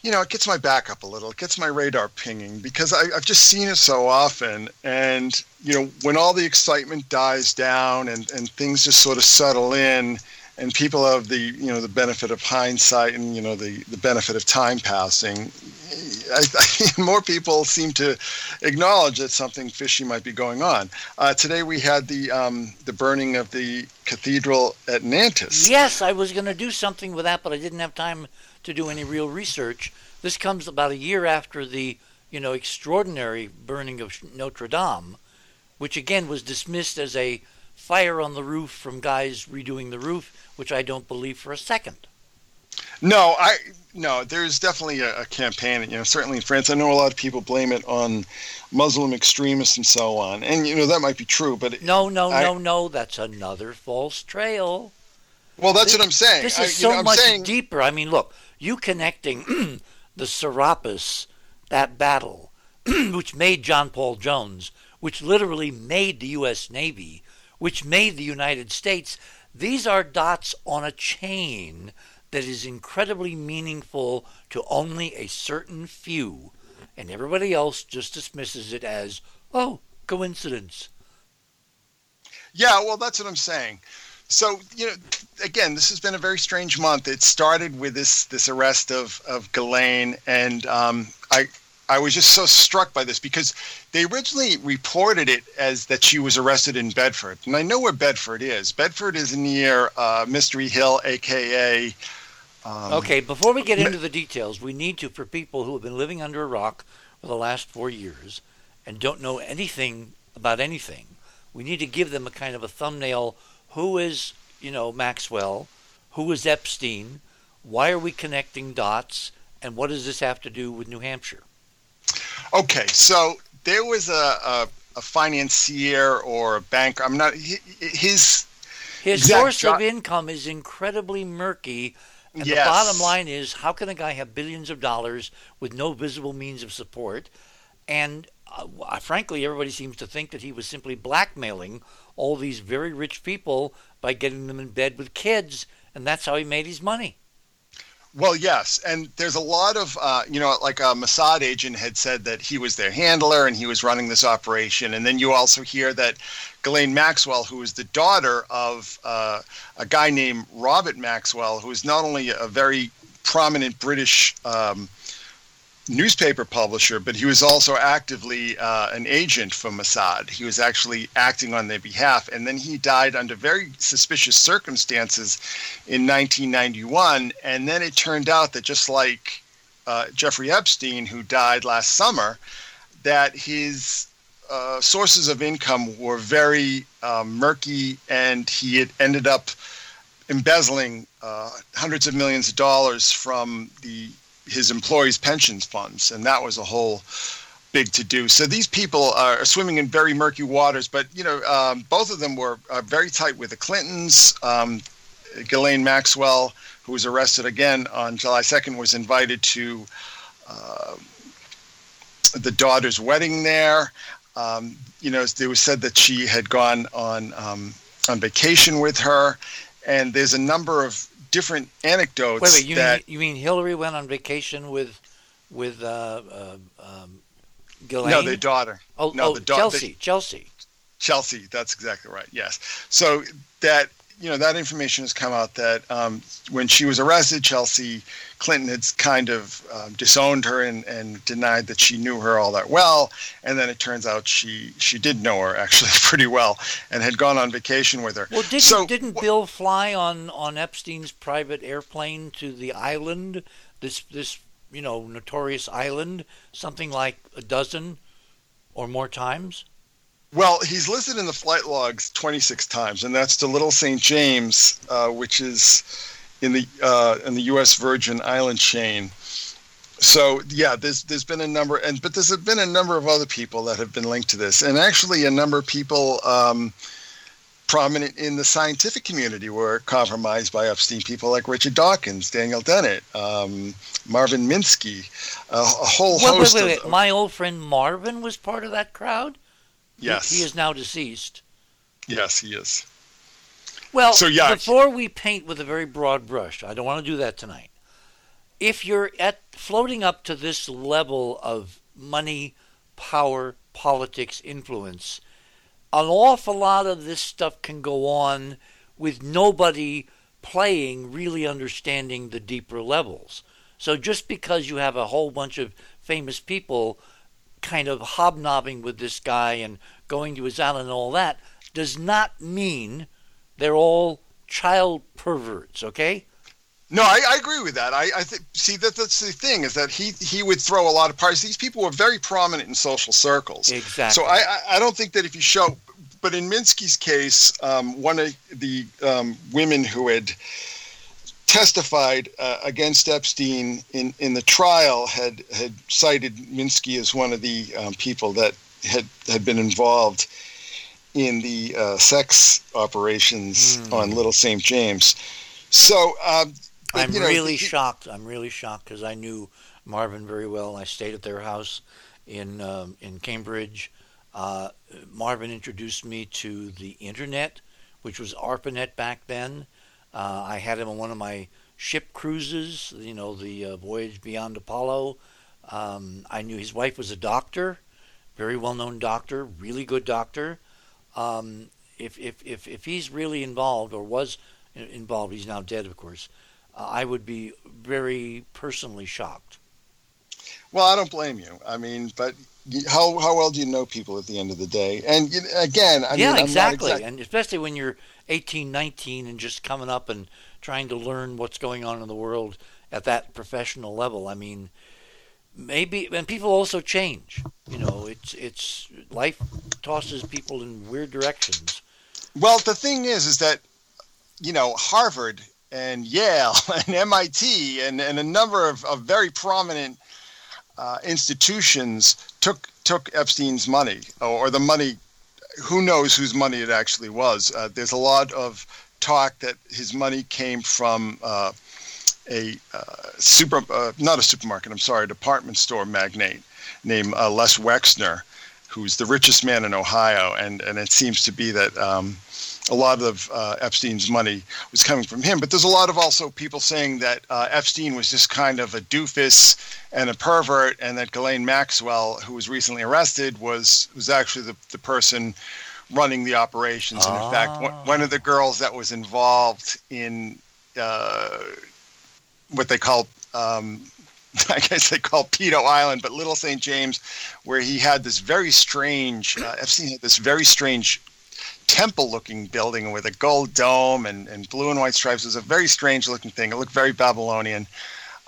you know, it gets my back up a little. It gets my radar pinging because I, I've just seen it so often. And you know, when all the excitement dies down and and things just sort of settle in, and people have the you know the benefit of hindsight and you know the the benefit of time passing. I, I, more people seem to acknowledge that something fishy might be going on. Uh, today we had the um, the burning of the cathedral at nantes. Yes i was going to do something with that but i didn't have time to do any real research. This comes about a year after the you know extraordinary burning of notre dame which again was dismissed as a fire on the roof from guys redoing the roof, which I don't believe for a second. No, I no. There's definitely a, a, campaign. You know, certainly in France, I know a lot of people blame it on Muslim extremists and so on, and you know that might be true. But no, no, I, no, no. That's another false trail. Well, that's this, what I'm saying. This is I, so know, much saying, deeper. I mean, look, you connecting the Serapis, that battle, which made John Paul Jones, which literally made the U.S. Navy, which made the United States. These are dots on a chain that is incredibly meaningful to only a certain few, and everybody else just dismisses it as, oh, coincidence. Yeah, well, that's what I'm saying. So, you know, again, this has been a very strange month. It started with this this arrest of of Ghislaine, and um, I I was just so struck by this because they originally reported it as that she was arrested in Bedford, and I know where Bedford is. Bedford is near uh, Mystery Hill, aka. Um, okay, before we get into the details, we need to, for people who have been living under a rock for the last four years and don't know anything about anything, we need to give them a kind of a thumbnail who is, you know, Maxwell? Who is Epstein? Why are we connecting dots? And what does this have to do with New Hampshire? Okay, so there was a, a, a financier or a banker. I'm not his. His source of income is incredibly murky. And yes. the bottom line is how can a guy have billions of dollars with no visible means of support? And uh, frankly, everybody seems to think that he was simply blackmailing all these very rich people by getting them in bed with kids, and that's how he made his money. Well, yes, and there's a lot of uh, you know, like a Mossad agent had said that he was their handler and he was running this operation, and then you also hear that Ghislaine Maxwell, who is the daughter of uh, a guy named Robert Maxwell, who is not only a very prominent British um, newspaper publisher, but he was also actively uh, an agent for Mossad. He was actually acting on their behalf. And then he died under very suspicious circumstances in 1991. And then it turned out that just like uh, Jeffrey Epstein, who died last summer, that his uh, sources of income were very um, murky, and he had ended up embezzling uh, hundreds of millions of dollars from the his employees' pensions funds, and that was a whole big to do. So these people are swimming in very murky waters, but you know, um, both of them were uh, very tight with the Clintons. Um, Ghislaine Maxwell, who was arrested again on July 2nd, was invited to uh, the daughter's wedding there. Um, you know, it was said that she had gone on um, on vacation with her, and there's a number of different anecdotes. Wait, wait, you that, mean you mean Hillary went on vacation with with uh, uh, um, Ghislaine? No, their daughter. Oh, no, oh the da- Chelsea. The, Chelsea. Chelsea. That's exactly right. Yes. So that you know that information has come out that um, when she was arrested, Chelsea Clinton had kind of um, disowned her and, and denied that she knew her all that well. And then it turns out she she did know her actually pretty well and had gone on vacation with her. Well, didn't so, didn't Bill fly on on Epstein's private airplane to the island? This this you know notorious island, something like a dozen or more times. Well, he's listed in the flight logs 26 times, and that's to Little St. James, uh, which is in the uh, in the U.S. Virgin Island chain. So yeah, there's there's been a number, and but there's been a number of other people that have been linked to this, and actually a number of people um, prominent in the scientific community were compromised by Epstein. People like Richard Dawkins, Daniel Dennett, um, Marvin Minsky, a, a whole wait, host. Wait, wait, wait! Of, My old friend Marvin was part of that crowd. Yes, he, he is now deceased. Yes, he is. Well, so, yeah. before we paint with a very broad brush, I don't want to do that tonight. If you're at floating up to this level of money, power, politics, influence, an awful lot of this stuff can go on with nobody playing really understanding the deeper levels. So just because you have a whole bunch of famous people kind of hobnobbing with this guy and going to his island and all that does not mean they're all child perverts, okay? No, I, I agree with that. I, I th- see that that's the thing is that he he would throw a lot of parties. These people were very prominent in social circles. Exactly. So I I, I don't think that if you show, but in Minsky's case, um, one of the um, women who had testified uh, against Epstein in, in the trial had had cited Minsky as one of the um, people that had had been involved in the uh, sex operations mm. on Little St. James. So But, I'm you know, really he- shocked. I'm really shocked because I knew Marvin very well. I stayed at their house in um, in Cambridge. Uh, Marvin introduced me to the internet, which was ARPANET back then. Uh, I had him on one of my ship cruises. You know, the uh, voyage beyond Apollo. Um, I knew his wife was a doctor, very well-known doctor, really good doctor. Um, if, if, if, if he's really involved or was involved, he's now dead, of course. Uh, I would be very personally shocked. Well, I don't blame you. I mean, but how how well do you know people at the end of the day? And again, I yeah, mean, exactly. Exact- and especially when you're 18, 19 and just coming up and trying to learn what's going on in the world at that professional level. I mean, maybe and people also change. You know, it's it's life tosses people in weird directions. Well, the thing is, is that you know Harvard and Yale and MIT and, and a number of, of very prominent uh, institutions took took Epstein's money or, the money. Who knows whose money it actually was? Uh, there's a lot of talk that his money came from uh, a uh, super, uh, not a supermarket. I'm sorry, department store magnate named uh, Les Wexner, who's the richest man in Ohio, and and it seems to be that. Um, a lot of uh, Epstein's money was coming from him. But there's a lot of also people saying that uh, Epstein was just kind of a doofus and a pervert, and that Ghislaine Maxwell, who was recently arrested, was was actually the, the person running the operations. And in fact, one, one of the girls that was involved in uh, what they call um, I guess they call Pedo Island, but Little St. James, where he had this very strange, uh, Epstein had this very strange temple looking building with a gold dome and, and blue and white stripes. It was a very strange looking thing. It looked very Babylonian.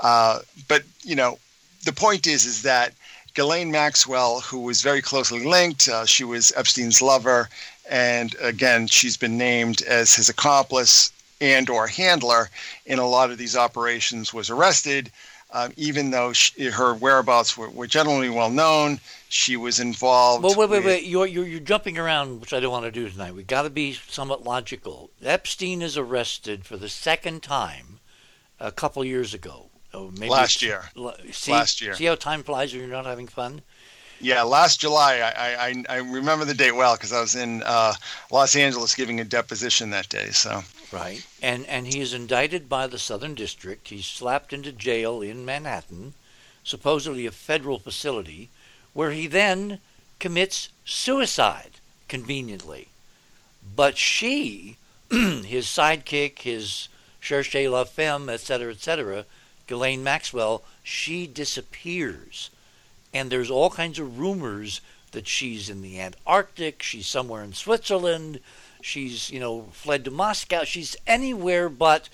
Uh, but, you know, the point is, is that Ghislaine Maxwell, who was very closely linked, uh, she was Epstein's lover. And again, she's been named as his accomplice and or handler in a lot of these operations was arrested. Um, even though she, her whereabouts were, were generally well known, she was involved. Well, wait, wait, with- wait. You're, you're, you're jumping around, which I don't want to do tonight. We've got to be somewhat logical. Epstein is arrested for the second time a couple years ago. Oh, maybe Last year. See, Last year. See how time flies when you're not having fun? Yeah, last July. I I, I remember the date well because I was in uh, Los Angeles giving a deposition that day. So Right. And and he is indicted by the Southern District. He's slapped into jail in Manhattan, supposedly a federal facility, where he then commits suicide conveniently. But she, his sidekick, his cherche la femme, etc., etc., Ghislaine Maxwell, she disappears. And there's all kinds of rumors that she's in the Antarctic, she's somewhere in Switzerland, she's, you know, fled to Moscow, she's anywhere but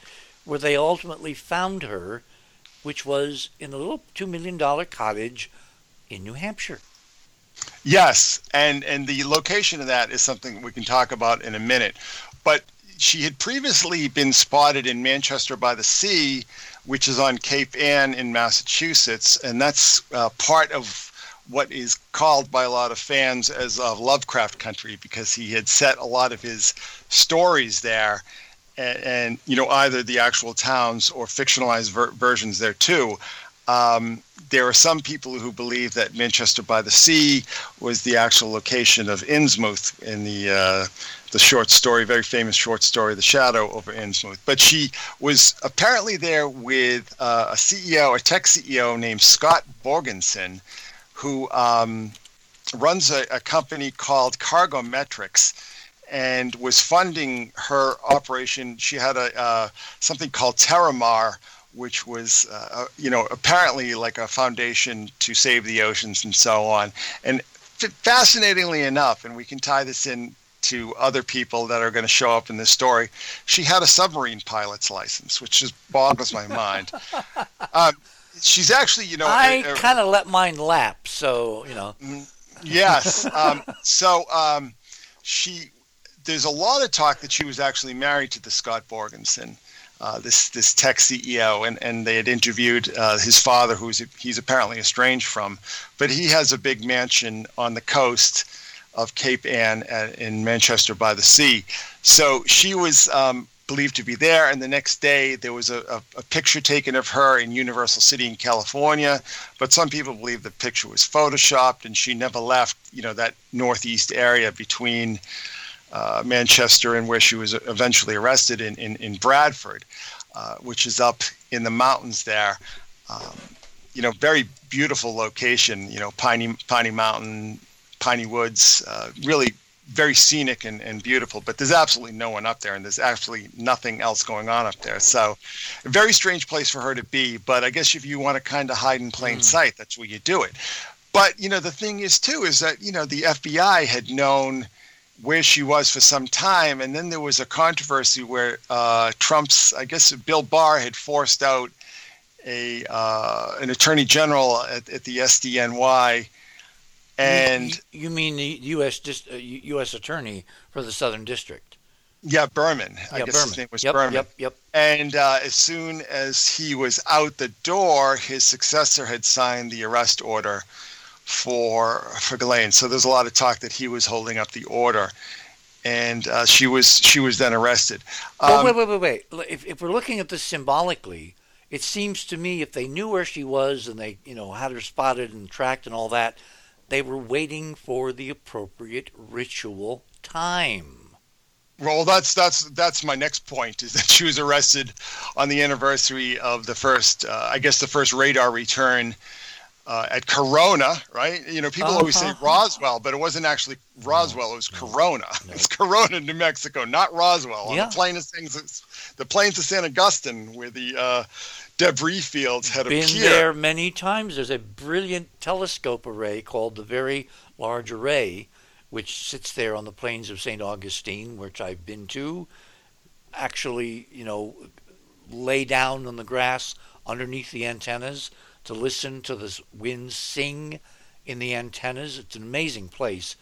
where they ultimately found her, which was in a little $2 million cottage in New Hampshire. yes, and and the location of that is something we can talk about in a minute. But she had previously been spotted in Manchester by the Sea, which is on Cape Ann in Massachusetts, and that's uh, part of what is called by a lot of fans as uh, Lovecraft country because he had set a lot of his stories there, and, and you know either the actual towns or fictionalized ver- versions there too. Um, there are some people who believe that Manchester by the Sea was the actual location of Innsmouth in the uh, the short story, very famous short story, The Shadow over Innsmouth. But she was apparently there with uh, a CEO, a tech CEO named Scott Borgerson, who um, runs a, a company called Cargo Metrics and was funding her operation. She had a uh, something called Terramar, which was, uh, you know, apparently like a foundation to save the oceans and so on. And f- fascinatingly enough, and we can tie this in to other people that are going to show up in this story, she had a submarine pilot's license, which just boggles my mind. Um, she's actually, you know, I kind of let mine lapse, so, you know. yes. Um, so um, she, there's a lot of talk that she was actually married to the Scott Borgerson, uh, this this tech CEO, and, and they had interviewed uh, his father, who's he's apparently estranged from, but he has a big mansion on the coast of Cape Ann at, in Manchester by the Sea. So she was um, believed to be there. And the next day, there was a, a, a, picture taken of her in Universal City in California. But some people believe the picture was photoshopped, and she never left, you know, that northeast area between uh, Manchester and where she was eventually arrested in in, in Bradford, uh, which is up in the mountains there. Um, you know, very beautiful location. You know, piney piney mountain, piney woods. Uh, really very scenic and, and beautiful, but there's absolutely no one up there, and there's actually nothing else going on up there. So, a very strange place for her to be. But I guess if you want to kind of hide in plain mm. sight, that's where you do it. But you know, the thing is too is that you know the FBI had known where she was for some time, and then there was a controversy where uh, Trump's, I guess, Bill Barr had forced out a uh, an attorney general at, at the SDNY and you, you mean the U.S. Dis, uh, U.S. Attorney for the Southern District? Yeah, Berman. I yeah, guess Berman. his name was yep, Berman. Yep, yep. And uh, as soon as he was out the door, his successor had signed the arrest order for for Ghislaine. So there's a lot of talk that he was holding up the order, and uh, she was she was then arrested. Um, well, wait, wait, wait, wait. If, if we're looking at this symbolically, it seems to me if they knew where she was and they you know had her spotted and tracked and all that they were waiting for the appropriate ritual time. Well, that's that's that's my next point is that she was arrested on the anniversary of the first, uh, I guess, the first radar return uh, at Corona, right? You know, people uh-huh. always say Roswell, but it wasn't actually Roswell. It was Corona. No. It's Corona, New Mexico, not Roswell. Yeah. On the plains of things, the plains of San Augustine, where the uh, debris fields had been appeared. there many times. There's a brilliant telescope array called the Very Large Array, which sits there on the plains of St. Augustine, which I've been to. Actually, you know, lay down on the grass underneath the antennas to listen to the winds sing in the antennas. It's an amazing place.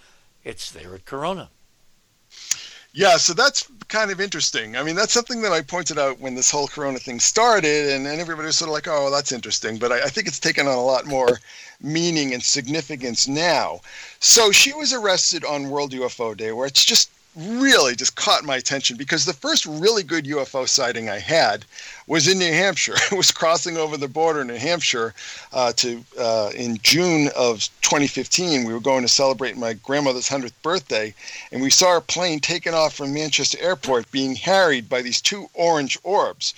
It's there at Corona. Yeah, so that's kind of interesting. I mean, that's something that I pointed out when this whole Corona thing started, and, and everybody was sort of like, oh, that's interesting. But I, I think it's taken on a lot more meaning and significance now. So she was arrested on World UFO Day, where it's just really just caught my attention because the first really good UFO sighting I had was in New Hampshire. I was crossing over the border in New Hampshire uh, to uh, in June of 2015. We were going to celebrate my grandmother's 100th birthday, and we saw a plane taken off from Manchester Airport being harried by these two orange orbs.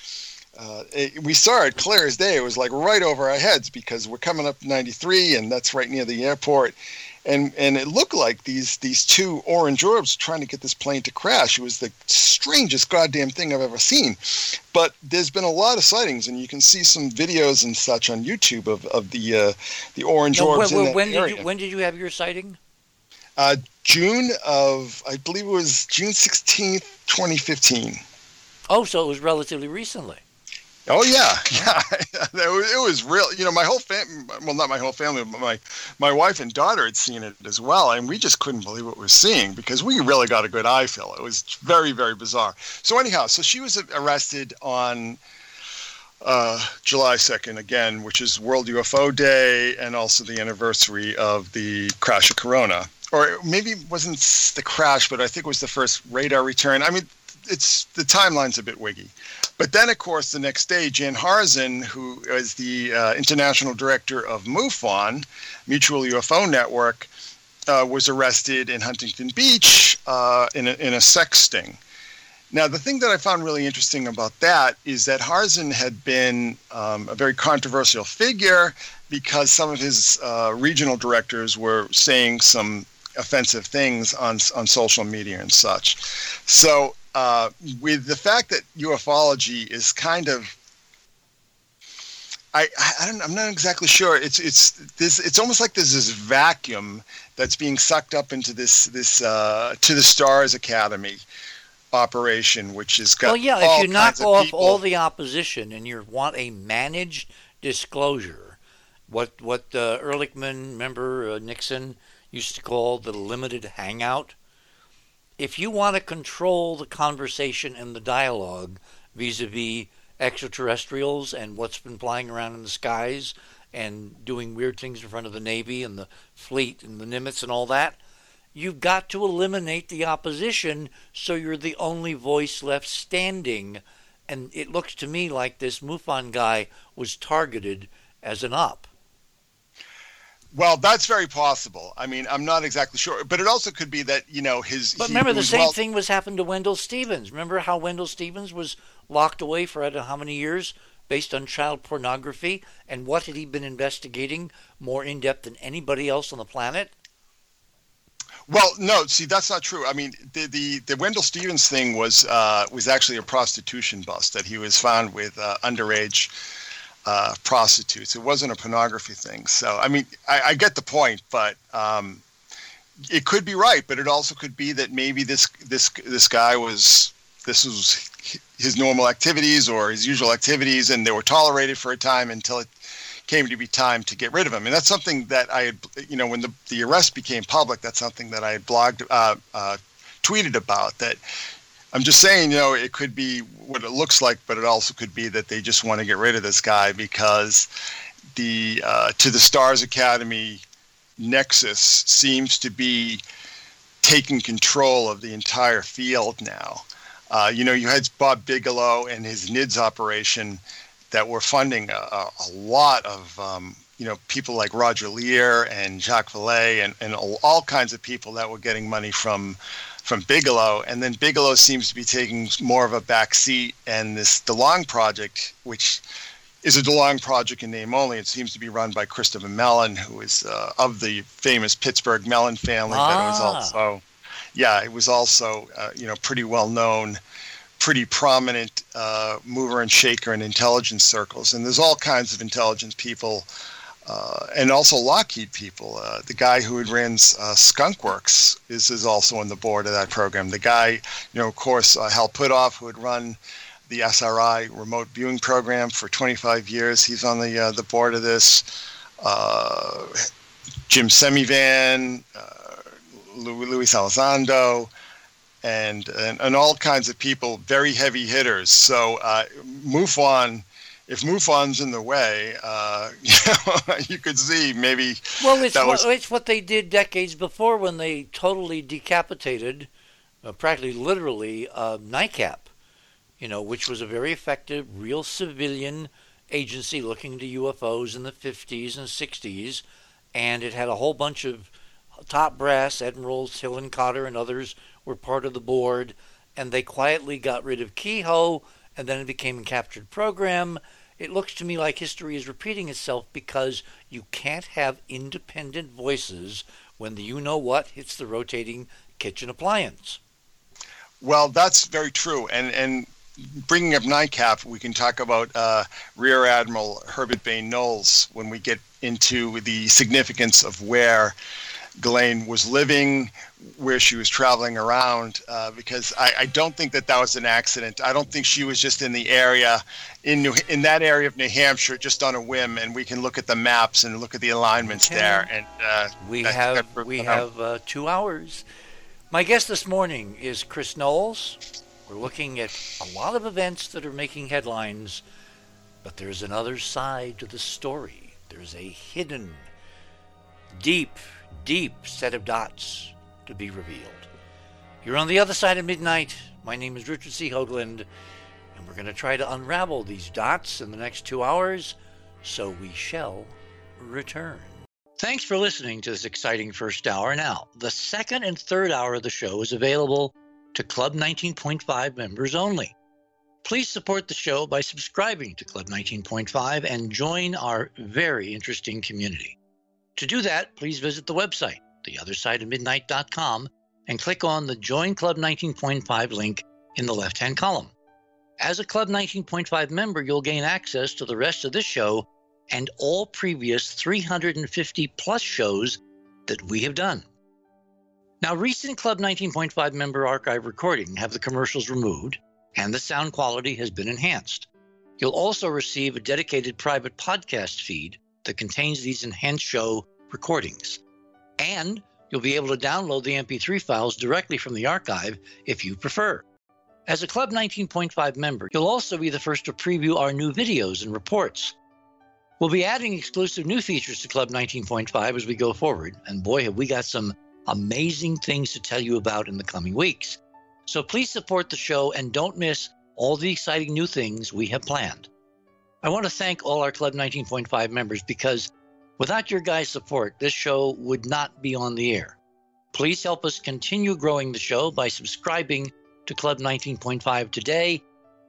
Uh, it, we saw it clear as day. It was like right over our heads because we're coming up 93, and that's right near the airport and and it looked like these these two orange orbs trying to get this plane to crash. It was the strangest goddamn thing I've ever seen. But there's been a lot of sightings, and you can see some videos and such on YouTube of, of the uh, the orange no, orbs. When, when did you when did you have your sighting? Uh, June of I believe it was June sixteenth, twenty fifteen. Oh, so it was relatively recently. Oh yeah, yeah. it was real. You know, my whole family. Well, not my whole family, but my my wife and daughter had seen it as well, and we just couldn't believe what we were seeing because we really got a good eye feel. It was very, very bizarre. So anyhow, so she was arrested on uh, July second again, which is World UFO Day, and also the anniversary of the crash of Corona, or maybe it wasn't the crash, but I think it was the first radar return. I mean, it's the timeline's a bit wiggy. But then, of course, the next day, Jan Harzan, who is the uh, international director of MUFON, Mutual UFO Network, uh, was arrested in Huntington Beach uh, in, a, in a sex sting. Now, the thing that I found really interesting about that is that Harzan had been um, a very controversial figure because some of his uh, regional directors were saying some offensive things on on social media and such. So uh, with the fact that ufology is kind of I, I don't, I'm not exactly sure. It's it's this. It's almost like there's this vacuum that's being sucked up into this this uh, to the Stars Academy operation, which is got. Well, yeah. If you knock off people. all the opposition and you want a managed disclosure, what what uh, Ehrlichman, member uh, Nixon, used to call the limited hangout if you want to control the conversation and the dialogue vis-a-vis extraterrestrials and what's been flying around in the skies and doing weird things in front of the Navy and the fleet and the Nimitz and all that, you've got to eliminate the opposition so you're the only voice left standing. And it looks to me like this MUFON guy was targeted as an op. Well, that's very possible. I mean, I'm not exactly sure, but it also could be that you know his. But he remember, the same well- thing was happened to Wendell Stevens. Remember how Wendell Stevens was locked away for I don't know how many years based on child pornography, and what had he been investigating more in depth than anybody else on the planet? Well, no, see, that's not true. I mean, the the, the Wendell Stevens thing was uh, was actually a prostitution bust that he was found with uh, underage uh, prostitutes. It wasn't a pornography thing. So, I mean, I, I get the point, but um, it could be right. But it also could be that maybe this this this guy was this was his normal activities or his usual activities, and they were tolerated for a time until it came to be time to get rid of him. And that's something that I had, you know, when the, the arrest became public, that's something that I had blogged, uh, uh, tweeted about. That I'm just saying, you know, it could be what it looks like, but it also could be that they just want to get rid of this guy because the uh, to the Stars Academy nexus seems to be taking control of the entire field now. Uh, you know, you had Bob Bigelow and his NIDS operation that were funding a, a, lot of, um, you know, people like Roger Lear and Jacques Vallée and, and all kinds of people that were getting money from from Bigelow. And then Bigelow seems to be taking more of a back seat. And this DeLonge project, which is a DeLonge project in name only, it seems to be run by Christopher Mellon, who is uh, of the famous Pittsburgh Mellon family, but it was Ah. also yeah, it was also uh, you know pretty well known, pretty prominent uh, mover and shaker in intelligence circles, and there's all kinds of intelligence people, uh, and also Lockheed people. Uh, the guy who had ran uh, Skunk Works is is also on the board of that program. The guy, you know, of course, uh, Hal Puthoff, who had run the SRI remote viewing program for 25 years, he's on the uh, the board of this. Uh, Jim Semivan. Lu- Luis Elizondo, and, and and all kinds of people, very heavy hitters. So MUFON, if MUFON's in the way, uh, you, know, you could see maybe Well, it's That what, it's what they did decades before when they totally decapitated, uh, practically literally, uh, NICAP, you know, which was a very effective, real civilian agency looking into UFOs in the 50s and 60s, and it had a whole bunch of top brass, admirals, Hillenkoetter and others were part of the board, and they quietly got rid of Keyhoe, and then it became a captured program. It looks to me like history is repeating itself because you can't have independent voices when the you know what hits the rotating kitchen appliance. Well, that's very true. And and bringing up NICAP, we can talk about uh, Rear Admiral Herbert Bain Knowles when we get into the significance of where Ghislaine was living, where she was traveling around, uh, because I, I don't think that that was an accident. I don't think she was just in the area, in New, in that area of New Hampshire, just on a whim. And we can look at the maps and look at the alignments Okay. there. And uh, We have we have uh, two hours. My guest this morning is Chris Knowles. We're looking at a lot of events that are making headlines, but there's another side to the story. There's a hidden, deep, deep set of dots to be revealed. You're on the other side of midnight. My name is Richard C. Hoagland, and we're going to try to unravel these dots in the next two hours, so we shall return. Thanks for listening to this exciting first hour. Now, the second and third hour of the show is available to Club 19.5 members only. Please support the show by subscribing to Club 19.5 and join our very interesting community. To do that, please visit the website, theothersideofmidnight.com, and click on the Join Club 19.5 link in the left hand column. As a Club 19.5 member, you'll gain access to the rest of this show and all previous 350 plus shows that we have done. Now, recent Club 19.5 member archive recording have the commercials removed and the sound quality has been enhanced. You'll also receive a dedicated private podcast feed that contains these enhanced show recordings. And you'll be able to download the MP3 files directly from the archive if you prefer. As a Club 19.5 member, you'll also be the first to preview our new videos and reports. We'll be adding exclusive new features to Club 19.5 as we go forward, and boy, have we got some amazing things to tell you about in the coming weeks. So please support the show and don't miss all the exciting new things we have planned. I want to thank all our Club 19.5 members because without your guys' support, this show would not be on the air. Please help us continue growing the show by subscribing to Club 19.5 today.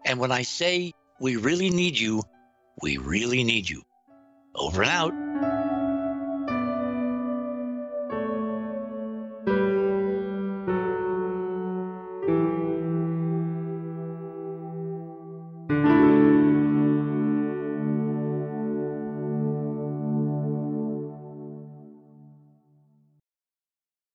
And when I say we really need you, we really need you. Over and out.